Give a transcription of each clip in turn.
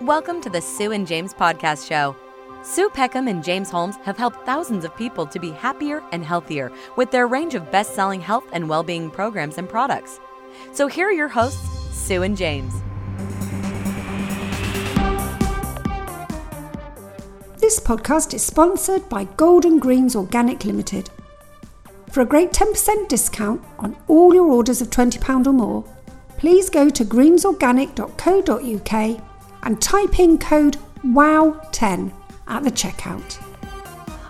Welcome to the Sue and James Podcast Show. Sue Peckham and James Holmes have helped thousands of people to be happier and healthier with their range of best selling health and well being programs and products. So here are your hosts, Sue and James. This podcast is sponsored by Golden Greens Organic Limited. For a great 10% discount on all your orders of £20 or more, please go to greensorganic.co.uk and type in code WOW10 at the checkout.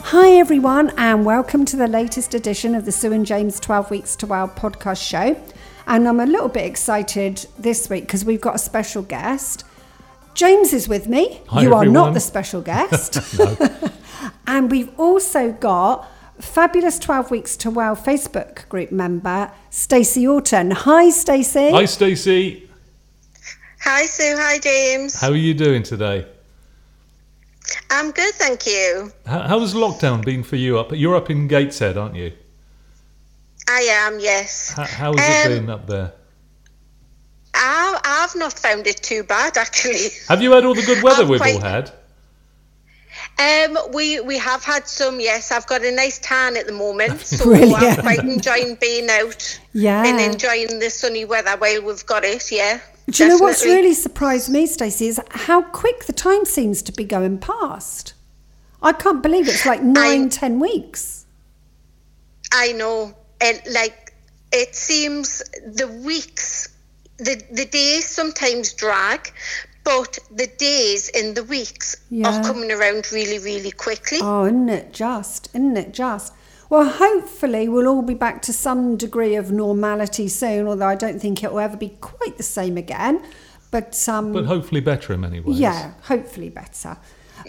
Hi, everyone, and welcome to the latest edition of the Sue and James 12 Weeks to Wow podcast show. And I'm a little bit excited this week because we've got a special guest. James is with me. Hi, you are not the special guest. and we've also got fabulous 12 Weeks to Wow Facebook group member, Stacey Orton. Hi, Stacey. Hi, Stacey. Hi, Sue. Hi, James. How are you doing today? I'm good, thank you. How, how has lockdown been for you? Up, you're up in Gateshead, aren't you? I am, yes. How, how has Um, it been up there? I, I've not found it too bad, actually. Have you had all the good weather I'm we've quite- all had? Um, we we have had some, yes. I've got a nice tan at the moment, so Brilliant. I'm quite enjoying being out Yeah. and enjoying the sunny weather while we've got it. Yeah. Do you know what's really surprised me, Stacey, is how quick the time seems to be going past. I can't believe it's like nine, ten weeks. I know, and like it seems the weeks, the the days sometimes drag, but the days and the weeks Yeah. are coming around really, really quickly. Oh, isn't it just? Isn't it just? Well, hopefully we'll all be back to some degree of normality soon, although I don't think it will ever be quite the same again. But um, But hopefully better in many ways. Yeah, hopefully better.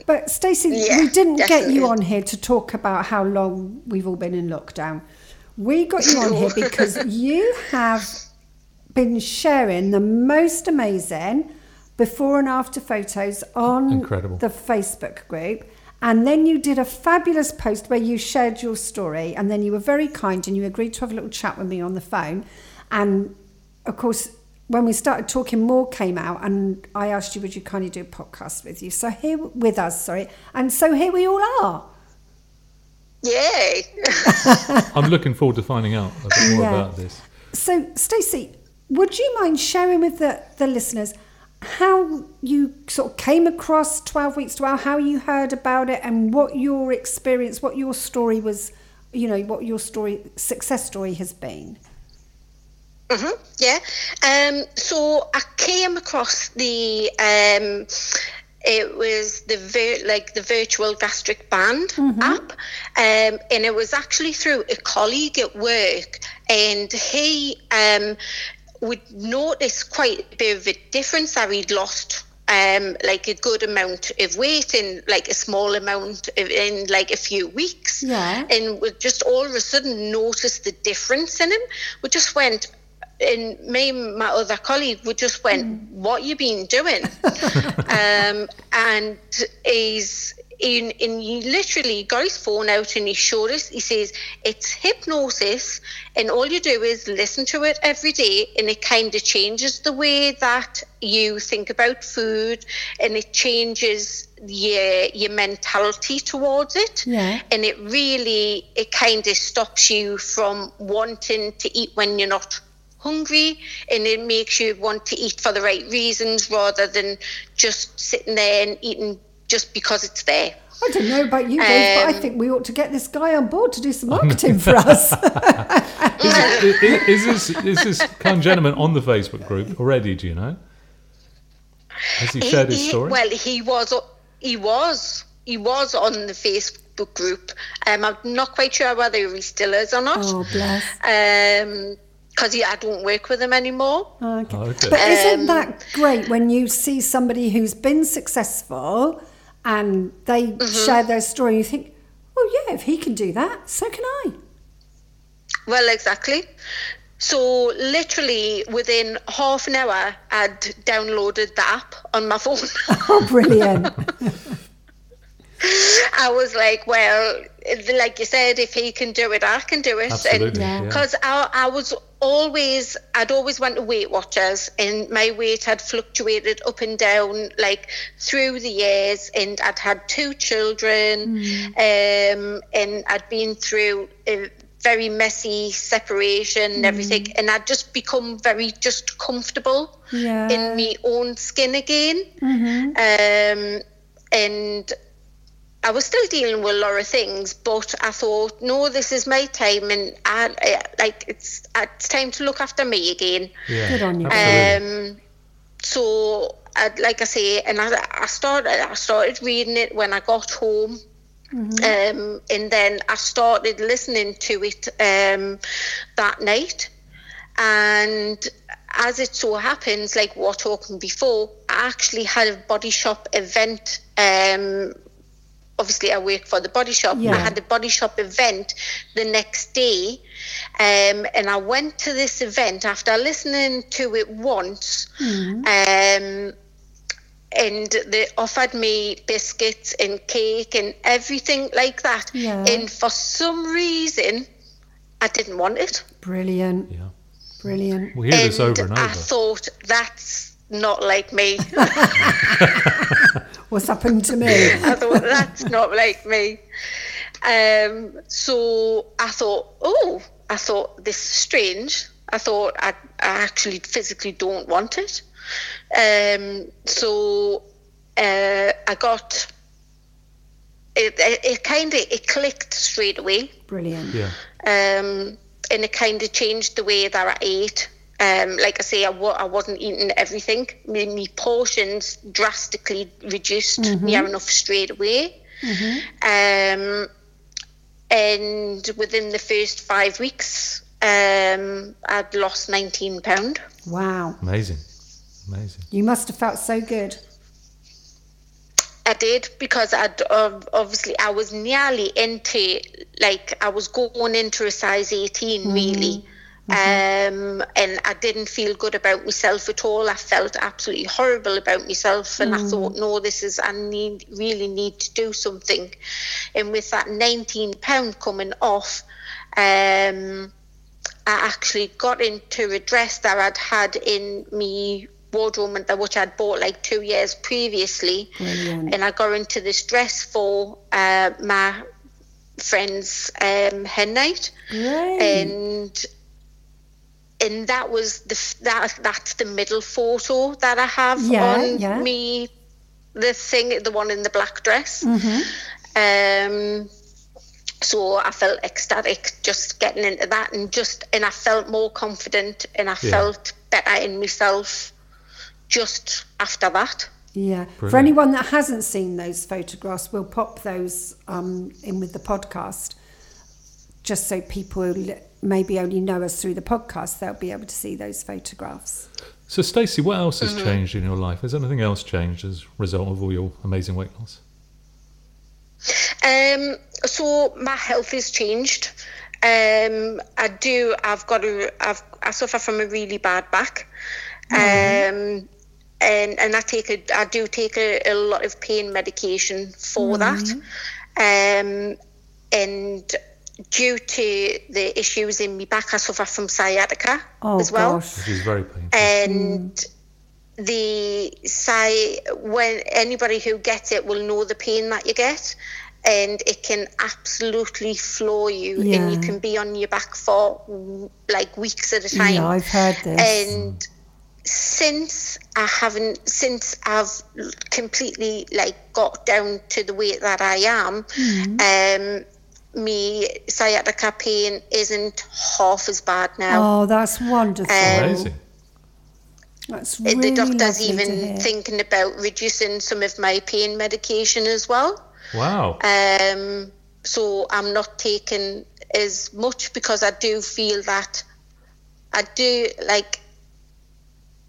But Stacey, Yeah, we didn't get you on here to talk about how long we've all been in lockdown. We got you on here because you have been sharing the most amazing before and after photos on Incredible. the Facebook group. And then you did a fabulous post where you shared your story, and then you were very kind and you agreed to have a little chat with me on the phone. And of course, when we started talking, more came out, and I asked you, would you kindly do a podcast with you? So here with us, sorry, and so here we all are. Yay! I'm looking forward to finding out a bit more Yeah. about this. So, Stacey, would you mind sharing with the, the listeners how you sort of came across 12 Weeks to Wow, how you heard about it, and what your experience, what your story was, you know, what your story, success story has been? hmm yeah. Um, so I came across the um, it was the vir- like the virtual gastric band app, um, and it was actually through a colleague at work, and he um, would notice quite a bit of a difference that he'd lost. Um, like a good amount of weight in like a small amount of, in like a few weeks Yeah. and we just all of a sudden noticed the difference in him. We just went, and me and my other colleague, we just went, "What you been doing?" um, and he's in, and he literally got his phone out and he showed us. He says it's hypnosis, and all you do is listen to it every day, and it kind of changes the way that you think about food, and it changes your your mentality towards it Yeah. and it really it kind of stops you from wanting to eat when you're not hungry and it makes you want to eat for the right reasons rather than just sitting there and eating just because it's there I don't know about you guys, but I Um, think we ought to get this guy on board to do some marketing for us. Is, is, is this is this kind gentleman on the Facebook group already? Do you know? Has he shared his He- story? well he was he was he was on the facebook group um, i'm not quite sure whether he still is or not oh, bless. um because i don't work with him anymore Okay. Oh, okay. But isn't Um, that great when you see somebody who's been successful and they Mm-hmm. share their story? You think, oh yeah, if he can do that, so can I. Well, exactly. So literally within half an hour, I'd downloaded the app on my phone. Oh, brilliant! I was like, well, like you said, if he can do it, I can do it. Absolutely. Yeah. yeah. Because I, I was always, I'd always went to Weight Watchers, and my weight had fluctuated up and down like through the years. And I'd had two children, um, and I'd been through a very messy separation and everything, and I'd just become very just comfortable Yeah. in my own skin again. Um, and I was still dealing with a lot of things, but I thought, no, this is my time, and I, I like it's it's time to look after me again. yeah. Good on you. Absolutely. Um, so, I, like I say, and I, I started I started reading it when I got home. Um, and then I started listening to it um, that night. And as it so happens, like we were talking before, I actually had a body shop event. Um, obviously, I work for the body shop. Yeah. I had a body shop event the next day. Um, and I went to this event after listening to it once. Um, and they offered me biscuits and cake and everything like that. Yeah. And for some reason, I didn't want it. Brilliant. Yeah. Brilliant. We hear this over and over. I thought that's not like me. What's happened to me? I thought that's not like me. Um, so I thought, oh, I thought this is strange. I thought I, I actually physically don't want it. Um, so uh, I got it. It, it kind of it clicked straight away Brilliant. yeah. um, and it kind of changed the way that I ate. Um, like I say, I w- I wasn't eating everything. My, my portions drastically reduced. Me had enough straight away. Um, and within the first five weeks, um, I'd lost 19 pound. Wow. Amazing. Amazing. You must have felt so good. I did because I'd ob- obviously I was nearly into like I was going into a size 18 really. Um, and I didn't feel good about myself at all. I felt absolutely horrible about myself, and I thought, no, this is I need really need to do something. And with that 19 pound coming off, um, I actually got into a dress that I'd had in me wardrobe and that which I'd bought like two years previously, Brilliant. and I got into this dress for uh, my friend's um, hen night, and and that was the that that's the middle photo that I have Yeah, on yeah. me, the thing, the one in the black dress. Mm-hmm. Um, so I felt ecstatic just getting into that, and just and I felt more confident, and I Yeah. felt better in myself just after that. Yeah. For anyone that hasn't seen those photographs, we'll pop those um, in with the podcast, just so people who maybe only know us through the podcast, they'll be able to see those photographs. So, Stacey, what else Mm-hmm. has changed in your life? Has anything else changed as a result of all your amazing weight loss? Um, so my health has changed. Um, I do. I've got a. I've. I suffer from a really bad back. Um, and and I take a. I do take a, a lot of pain medication for that. Um, and due to the issues in my back, I suffer from sciatica Oh, as well gosh. Which is very painful. and the sci when anybody who gets it will know the pain that you get and it can absolutely floor you and you can be on your back for mm, like weeks at a time Yeah, I've heard this. and since I haven't, since I've completely like got down to the weight that I am, um, me sciatica pain isn't half as bad now. Oh, that's wonderful. Um, Amazing. that's really the doctor's lovely even thinking about reducing some of my pain medication as well. Wow. Um, so I'm not taking as much because I do feel that I do like.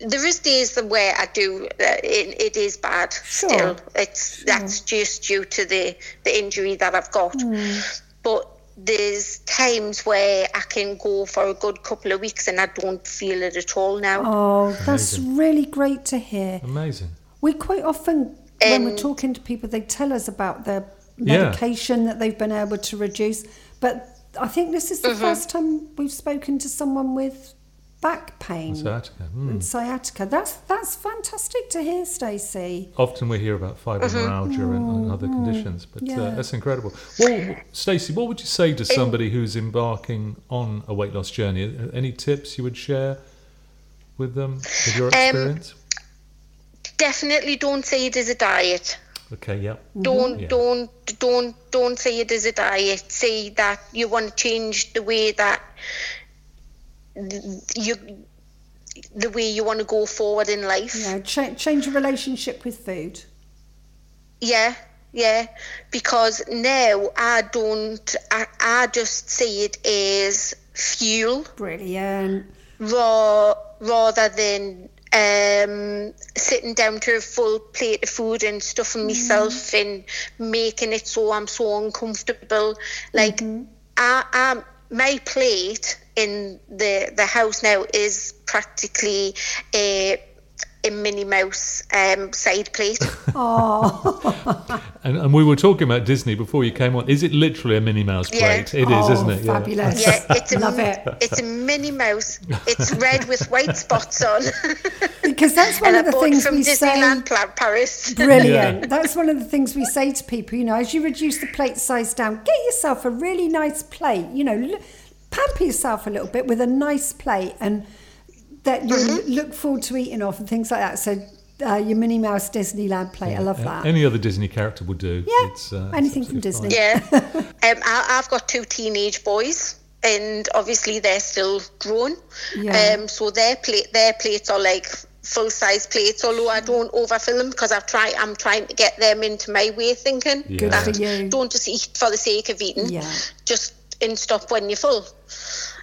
There is days where I do. Uh, it, it is bad Sure. still. It's that's just due to the the injury that I've got. Hmm. But there's times where I can go for a good couple of weeks and I don't feel it at all now. Oh, that's Amazing. really great to hear. Amazing. We quite often, when we're Um, talking to people, they tell us about their Yeah. medication that they've been able to reduce. But I think this is the first time we've spoken to someone with back pain Sciatica. And sciatica. That's that's fantastic to hear, Stacey. Often we hear about fibromyalgia and, and other conditions, but Yeah. uh, that's incredible. Well, Stacey, what would you say to somebody who's embarking on a weight loss journey? Uh, Any tips you would share with them, with your experience? Definitely don't say it is a diet. okay, yeah. Don't Yeah. don't don't don't say it is a diet. Say that you want to change the way that you the way you want to go forward in life. Know, cha- change your relationship with food. Yeah, yeah. Because now I don't. I, I just see it as fuel Brilliant. raw rather than um, sitting down to a full plate of food and stuffing myself and making it so I'm so uncomfortable. Like I, I, my plate in the the house now is practically a a Minnie Mouse um, side plate. Oh, And, and we were talking about Disney before you came on. Is it literally a Minnie Mouse Yeah. plate? It is, Oh, isn't it? fabulous. Yeah, it's a Love it. it's a Minnie Mouse. It's red with white spots on. because that's one and I of the bought it things from we. Disneyland Pla- Paris. Brilliant. Yeah. That's one of the things we say to people. You know, as you reduce the plate size down, get yourself a really nice plate. You know, l- pamper yourself a little bit with a nice plate, and that you Mm-hmm. look forward to eating off and things like that. So, uh, your Minnie Mouse Disneyland plate, I love Uh, that. Any other Disney character would do. Yeah, It's, uh, it's anything from Disney. fine. Yeah, um, I, I've got two teenage boys, and obviously they're still grown. Yeah. Um, so their plate, their plates are like full size plates. Although I don't overfill them because I've tried. I'm trying to get them into my way of thinking. Yeah. Good for you. Don't just eat for the sake of eating. Yeah. Just and stop when you're full.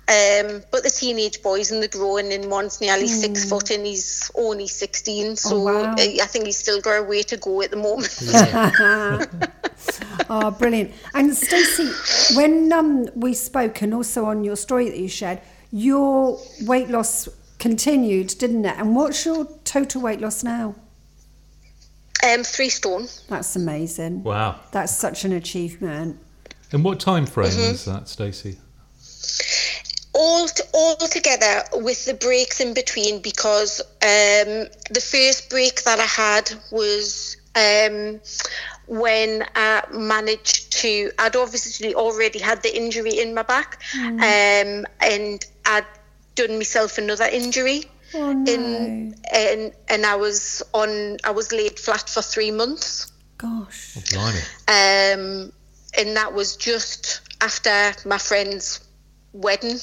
Um, but the teenage boys and the growing, and one's nearly six foot and he's only 16. So Hmm. Oh, wow. uh, I think he's still got a way to go at the moment. Oh, brilliant. And Stacey, when um, we spoke and also on your story that you shared, your weight loss continued, didn't it? And what's your total weight loss now? um, three stone. That's amazing. Wow. That's such an achievement. And what time frame Mm-hmm. was that, Stacey? All t- all together with the breaks in between because um, the first break that I had was um, when I managed to. I'd obviously already had the injury in my back, um, and I'd done myself another injury. Oh, no. In, and and I was on I was laid flat for three months. Gosh. Blimey. Um, and that was just after my friend's wedding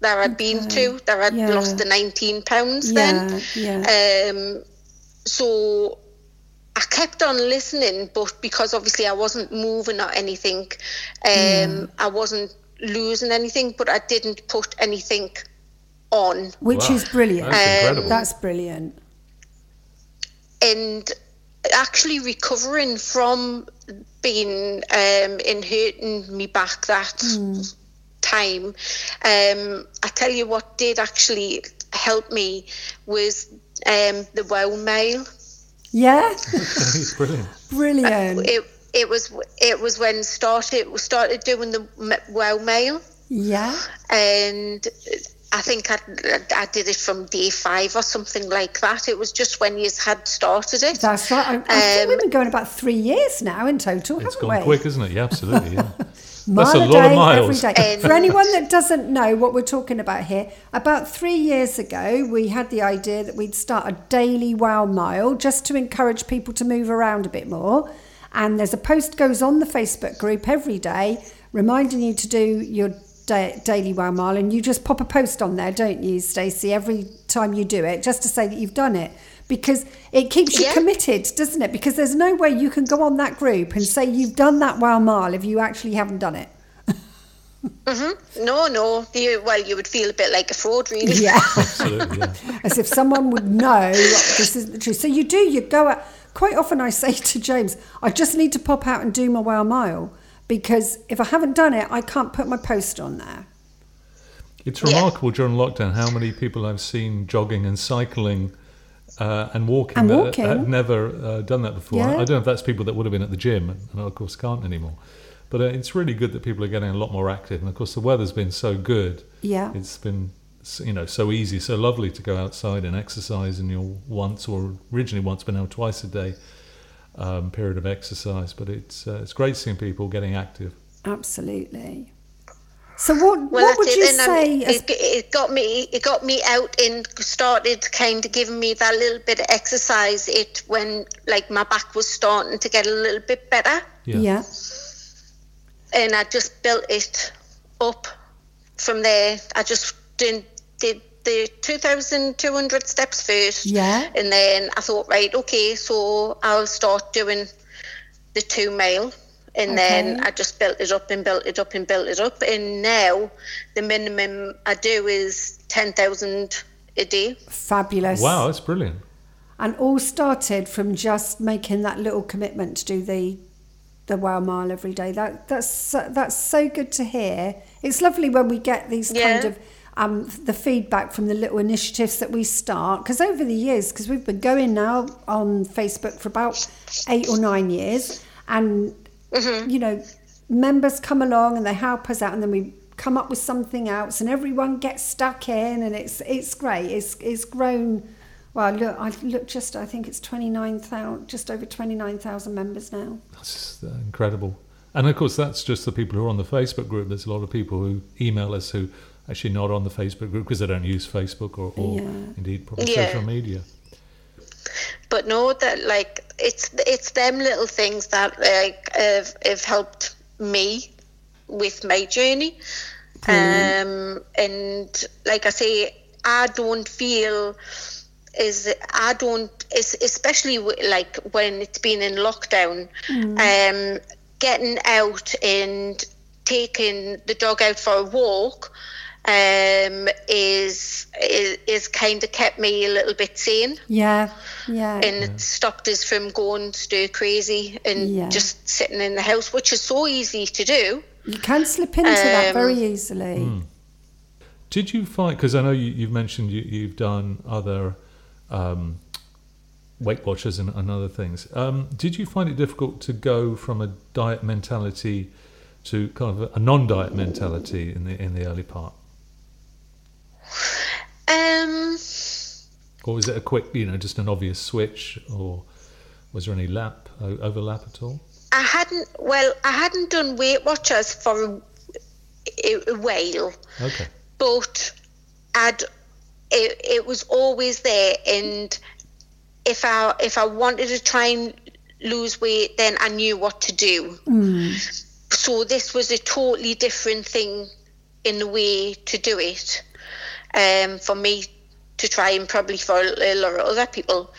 that I'd been to, that I'd Yeah. lost the 19 pounds Yeah, then. yeah. Um, so I kept on listening, but because obviously I wasn't moving or anything, um, I wasn't losing anything, but I didn't put anything on. Which Wow. is brilliant. That's incredible. That's brilliant. and actually recovering from being um, in hurting me back that time. Um, I tell you what did actually help me was um, the wow mail. Yeah. Brilliant. Brilliant. It it was it was when started started doing the m- wow mail, Yeah. and I think I, I did it from day five or something like that. It was just when you had started it. That's right. I, I think Um, we've been going about three years now in total, It's haven't gone we? quick, isn't it? Yeah, absolutely. Yeah. Mile That's a a lot of day, miles. Every day. For anyone that doesn't know what we're talking about here, about three years ago, we had the idea that we'd start a daily wow mile just to encourage people to move around a bit more. And there's a post goes on the Facebook group every day reminding you to do your da- daily wow mile, and you just pop a post on there, don't you, Stacey, every time you do it, just to say that you've done it. Because it keeps you Yeah. committed, doesn't it? Because there's no way you can go on that group and say you've done that wow mile if you actually haven't done it. Mm-hmm. No, no. You, well, you would feel a bit like a fraud, really. Yeah. Absolutely. Yeah. As if someone would know this isn't the truth. So you do, you go out. Quite often I say to James, I just need to pop out and do my wow mile because if I haven't done it, I can't put my post on there. It's Yeah. remarkable during lockdown how many people I've seen jogging and cycling uh, and walking. And that walking. had never uh, done that before. Yeah. I don't know if that's people that would have been at the gym, and of course can't anymore. But uh, it's really good that people are getting a lot more active, and of course the weather's been so good. Yeah. It's been you know so easy, so lovely to go outside and exercise in your once or originally once, but now twice a day um, period of exercise. But it's uh, it's great seeing people getting active. Absolutely. So what Well, what would it. you and, um, say? as- it, it got me. It got me out and started kind of giving me that little bit of exercise. It when like my back was starting to get a little bit better, Yeah. yeah. and I just built it up from there. I just did did the two thousand two hundred steps first, Yeah. and then I thought, right, okay, so I'll start doing the two mile. And then I just built it up and built it up and built it up. And now the minimum I do is 10,000 a day. Fabulous. Wow, that's brilliant. And all started from just making that little commitment to do the the wow mile every day. That that's so, that's so good to hear. It's lovely when we get these kind of um, the feedback from the little initiatives that we start. Because over the years, because we've been going now on Facebook for about eight or nine years, and you know, members come along and they help us out, and then we come up with something else, and everyone gets stuck in, and it's it's great. It's it's grown. Well, look, I look just. I think it's twenty nine thousand, just over twenty nine thousand members now. That's uh, incredible. And of course, that's just the people who are on the Facebook group. There's a lot of people who email us who actually not on the Facebook group because they don't use Facebook or, or Yeah. indeed probably Yeah. social media. But know that like it's it's them little things that like have, have helped me with my journey. Um, and like I say, I don't feel is I don't es- especially like when it's been in lockdown um getting out and taking the dog out for a walk um is is, is kind of kept me a little bit sane Yeah, yeah, and it stopped us from going stir crazy and Yeah. just sitting in the house which is so easy to do you can slip into that Um, very easily. Did you find, because I know you, you've mentioned you, you've done other um, Weight Watchers and, and other things. Um, did you find it difficult to go from a diet mentality to kind of a non-diet mentality in the in the early part? Or was it a quick, you know, just an obvious switch, or was there any lap overlap at all? I hadn't well I hadn't done Weight Watchers for a, a while Okay. but I'd it, it was always there and if I if I wanted to try and lose weight then I knew what to do so this was a totally different thing in the way to do it um, for me to try and probably for a lot of other people.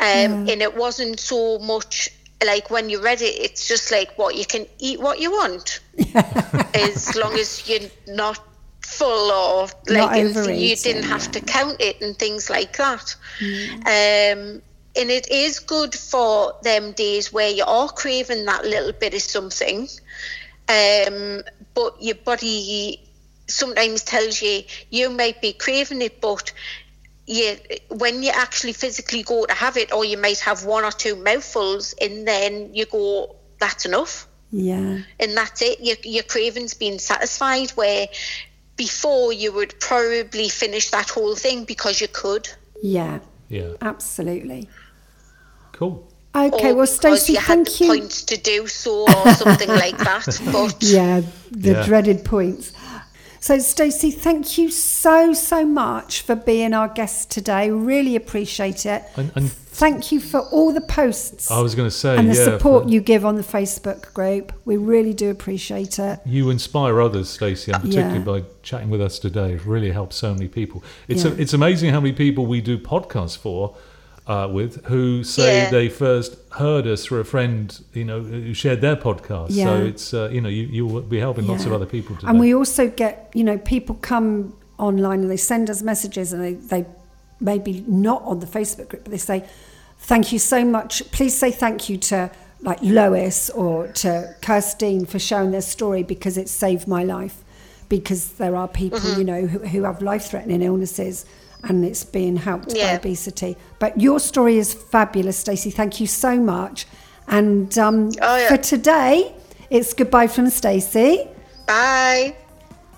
Um, and it wasn't so much like when you read it it's just like what you can eat what you want. As long as you're not full or like you didn't have yeah. to count it and things like that. Um and it is good for them days where you are craving that little bit of something. Um but your body sometimes tells you you might be craving it but you when you actually physically go to have it or you might have one or two mouthfuls and then you go that's enough Yeah, and that's it. Your, your craving's been satisfied. Where before you would probably finish that whole thing because you could. yeah, Yeah. absolutely. Cool. Okay, or well, because Stacey, you had thank the you. points to do so or something like that. But Yeah, the Yeah. dreaded points. So, Stacey, thank you so, so much for being our guest today. Really appreciate it. And, and Thank you for all the posts I was going to say, and the yeah, support for- you give on the Facebook group. We really do appreciate it. you inspire others, Stacey, and particularly Yeah. by chatting with us today. It really helps so many people. It's Yeah. a, it's amazing how many people we do podcasts for. Uh, with who say Yeah. they first heard us through a friend, you know, who shared their podcast. Yeah. So it's uh, you know you you'll be helping lots of other people today. And we also get, you know, people come online and they send us messages and they, they maybe not on the Facebook group, but they say, thank you so much. Please say thank you to like Lois or to Kirstine for sharing their story because it saved my life. Because there are people, you know, who, who have life threatening illnesses and it's being helped by obesity. But your story is fabulous, Stacey. Thank you so much. And um, Oh, yeah. for today, it's goodbye from Stacey, Bye.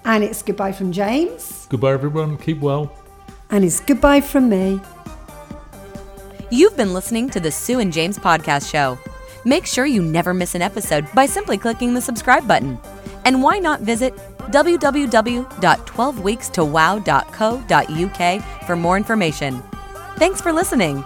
and it's goodbye from James, Goodbye, everyone. Keep well. and it's goodbye from me. You've been listening to the Sue and James Podcast Show. Make sure you never miss an episode by simply clicking the subscribe button. And why not visit www.12weekstowow.co.uk for more information? Thanks for listening.